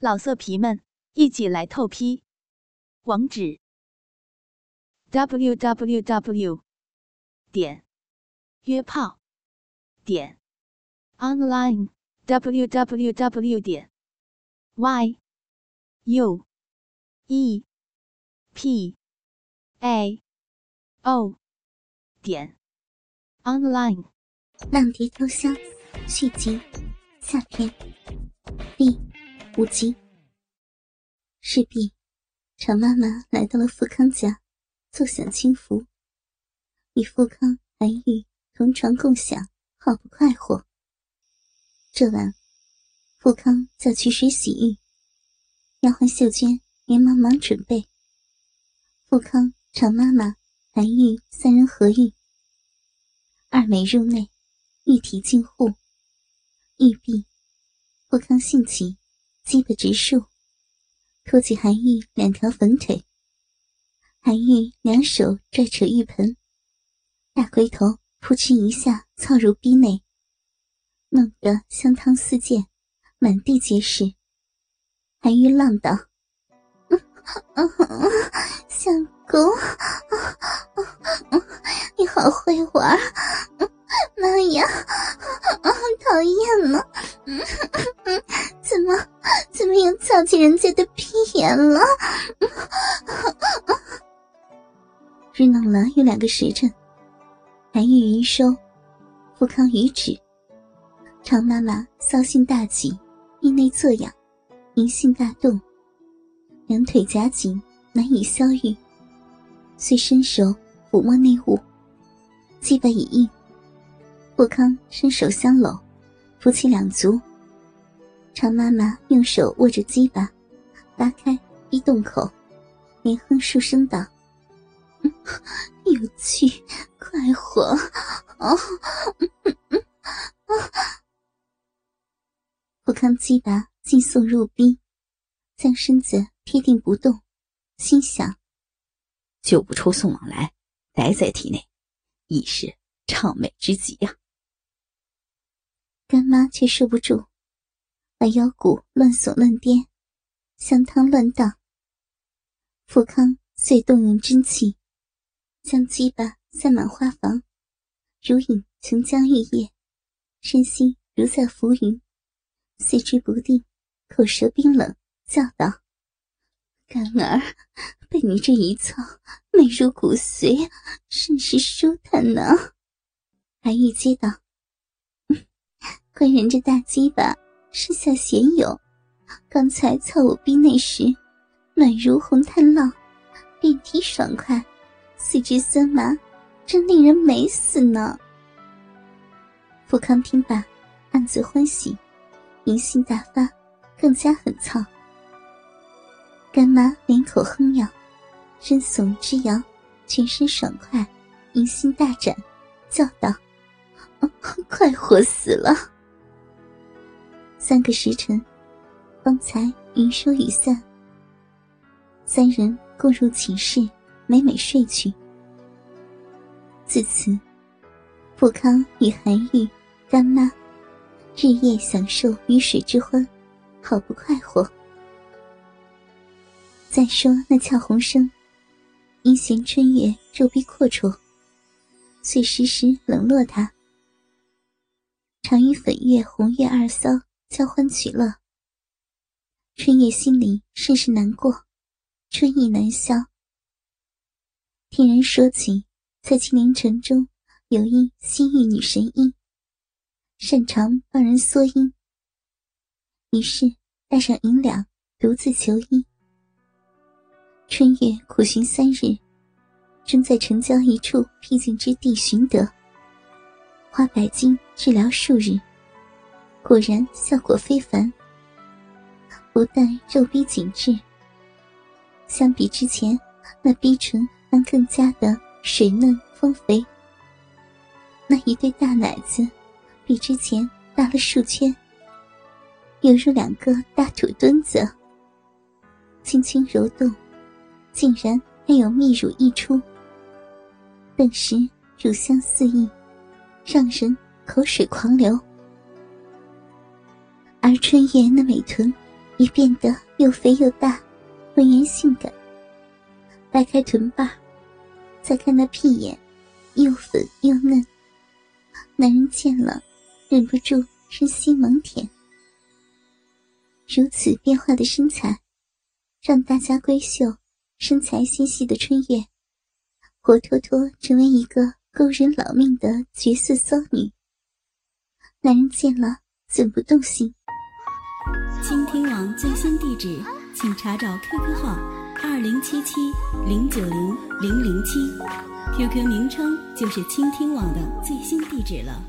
老色皮们，一起来透批！网址：w w w 点约炮点 online w w w 点 y u e p a o 点 online。浪蝶飘香续集下篇。第五集。势必，常妈妈来到了富康家，坐享清福，与富康、韩玉同床共享，好不快活。这晚，富康叫取水洗浴，丫鬟秀娟连忙忙准备。富康、常妈妈、韩玉三人合浴，二美入内。玉体进户，玉臂，富康性情，鸡巴直竖，托起韩玉两条粉腿。韩玉两手拽扯浴盆，大龟头扑哧一下操入逼内，弄得香汤四溅，满地皆是。韩玉浪道：“相公，你好会玩。”妈呀！讨厌了！怎么怎么又操起人家的屁眼了？日弄了有两个时辰，白玉云收，富康于止。常妈妈骚性大起，意内作痒，淫性大动，两腿夹紧，难以消愈，遂伸手抚摸内物，鸡巴已硬。富康伸手相搂，夫妻两足。常妈妈用手握着鸡巴，拉开一洞口，连哼数声道：“有趣，快活！”啊，富康鸡巴尽送入逼，将身子贴定不动，心想：“就不出送往来，待在体内，已是畅美之极呀。”干妈却受不住，把腰骨乱耸乱颠，香汤乱荡。富康遂动用真气，将鸡巴塞满花房，如饮琼浆玉液，身心如在浮云，四肢不定，口舌冰冷，叫道：“干儿，被你这一操，美如骨髓，甚是舒坦呢。”白玉接道。快忍着大鸡巴身下鲜有，刚才操我逼内时，暖如红炭烙，遍体爽快，四肢酸麻，真令人美死呢。富康听罢，暗自欢喜，淫性大发，更加狠操。干妈连口哼咬，身耸之摇，全身爽快，淫心大展，叫道：“快活死了！”三个时辰，方才云收雨散。三人共入寝室，美美睡去。自此，富康与韩愈、干妈日夜享受鱼水之欢，好不快活。再说那俏红生，因嫌春月肉逼阔绰，遂时时冷落他，常与粉月、红月二骚。交欢取乐，春夜心里甚是难过，春意难消。听人说起，在金陵城中有一西域女神医，擅长帮人缩阴。于是带上银两，独自求医。春月苦寻三日，终在城郊一处僻静之地寻得，花百金治疗数日。果然效果非凡，不但肉逼紧致，相比之前那逼唇还更加的水嫩丰肥。那一对大奶子比之前大了数圈，犹如两个大土墩子。轻轻揉动，竟然还有蜜乳溢出，顿时乳香四溢，让人口水狂流。而春夜那美臀，也变得又肥又大，浑圆性感。掰开臀把，再看那屁眼，又粉又嫩。男人见了，忍不住身心猛舔。如此变化的身材，让大家闺秀身材纤细的春月，活脱脱成为一个勾人老命的绝色骚女。男人见了，怎不动心？最新地址，请查找 QQ 号二零七七零九零零零七，QQ 名称就是倾听网的最新地址了。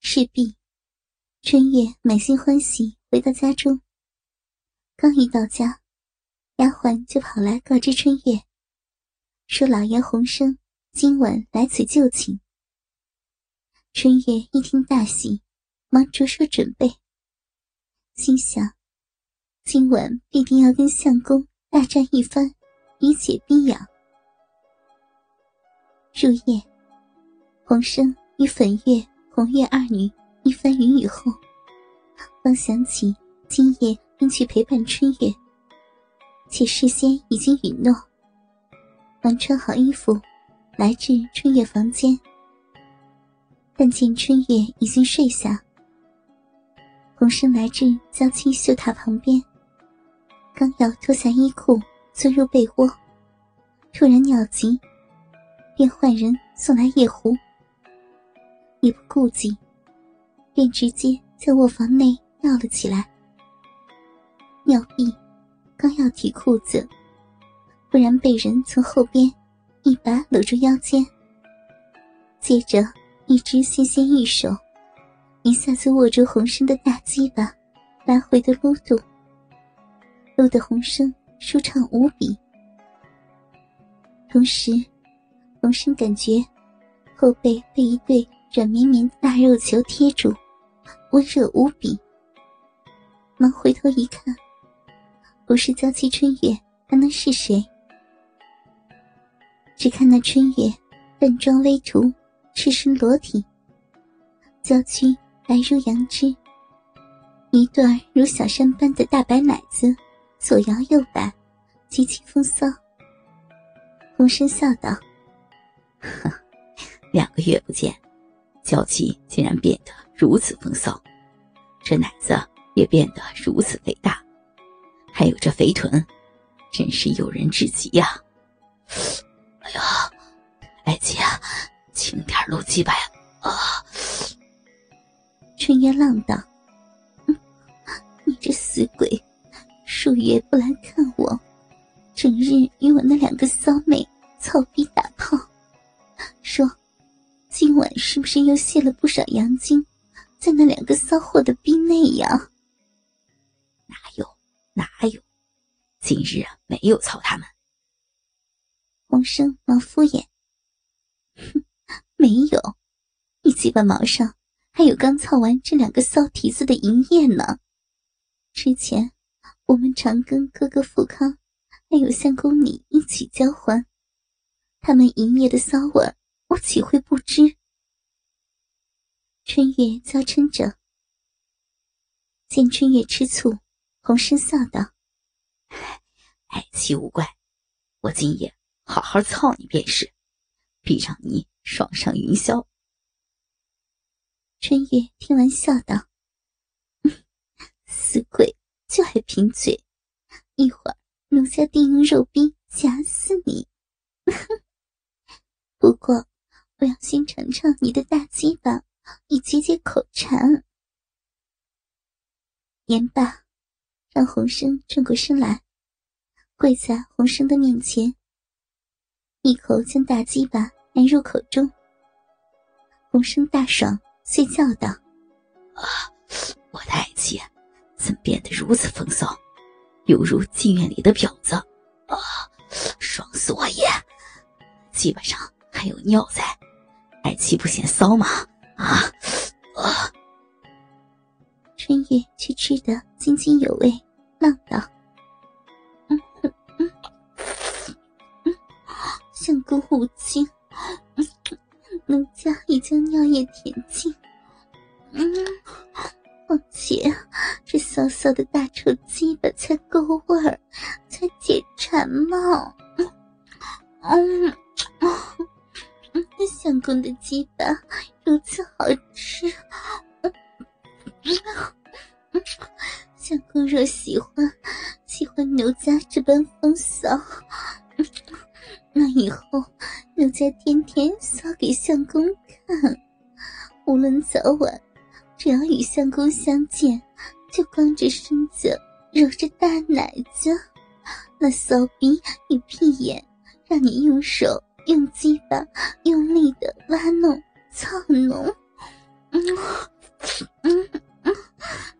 势必，春月满心欢喜回到家中。刚一到家，丫鬟就跑来告知春月，说老爷洪生今晚来此就寝。春月一听大喜，忙着手准备，心想：今晚必定要跟相公大战一番，以解逼痒。入夜，洪生与粉月、红月二女一番云雨后，方想起今夜应去陪伴春月，且事先已经允诺，忙穿好衣服，来至春月房间。但见春月已经睡下，洪生来至娇妻绣榻旁边，刚要脱下衣裤钻入被窝，突然尿急，便唤人送来夜壶，也不顾忌，便直接在卧房内尿了起来。尿毕，刚要提裤子，忽然被人从后边一把搂住腰间，接着。一只纤纤玉手，一下子握住洪生的大鸡巴，来回的撸动，撸得洪生舒畅无比。同时，洪生感觉后背被一对软绵绵的大肉球贴住，温热无比。忙回头一看，不是娇妻春月，还能是谁？只看那春月淡妆微涂。赤身裸体，娇躯白如羊脂，一段如小山般的大白奶子左摇右摆，极其风骚。洪生笑道：“两个月不见，娇妻竟然变得如此风骚，这奶子也变得如此肥大，还有这肥臀，真是诱人至极呀！哎呀，爱妻啊！”轻点露鸡巴呀！啊！春月浪道：“你这死鬼，数月不来看我，整日与我那两个骚妹操逼打炮，说今晚是不是又泄了不少阳精，在那两个骚货的逼内呀？哪有哪有，今日啊没有操他们。”黄生忙敷衍：“哼。”没有，你鸡巴毛上还有刚操完这两个骚蹄子的营业呢。之前我们常跟哥哥富康，还有相公你一起交换，他们营业的骚味，我岂会不知？春月娇嗔着，见春月吃醋，红声笑道：“爱妻无怪，我今夜好好操你便是，必让你。”爽上云霄。春月听完笑道：“ 死鬼，就爱贫嘴，一会儿奴家定用肉逼夹死你。不过，我要先尝尝你的大鸡巴，以解解口馋。”言罢，让洪生转过身来，跪在洪生的面前，一口将大鸡巴。含入口中，洪生大爽，遂叫道：“啊，我的爱妻，怎变得如此风骚，犹如妓院里的婊子？啊，爽死我也！基本上还有尿在，爱妻不嫌骚吗？啊啊！”春月却吃得津津有味，浪道：“嗯嗯嗯嗯，相公无情。”奴家已将尿液舔尽，嗯，况且这骚骚的大臭鸡巴才够味儿，才解馋嘛。嗯，相公的鸡巴如此好吃，相公若喜欢，喜欢奴家这般风骚，那以后奴家天天骚给相公看，无论早晚，只要与相公相见，就光着身子，揉着大奶子，那骚逼与屁眼。让你用手、用鸡巴用力的挖弄、操弄，嗯嗯嗯，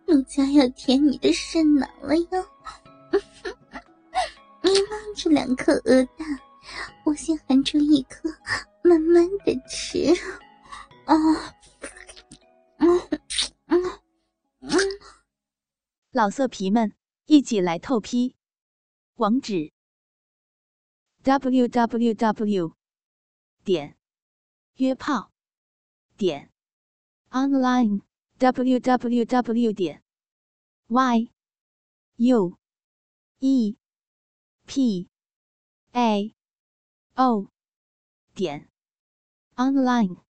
奴家要舔你的肾囊了哟！嗯，这两颗鹅蛋，我先含住一颗，慢慢的吃。啊，嗯嗯嗯，老色皮们，一起来透批，网址。www. 点约炮点 online www. 点 y u e p a o 点。Online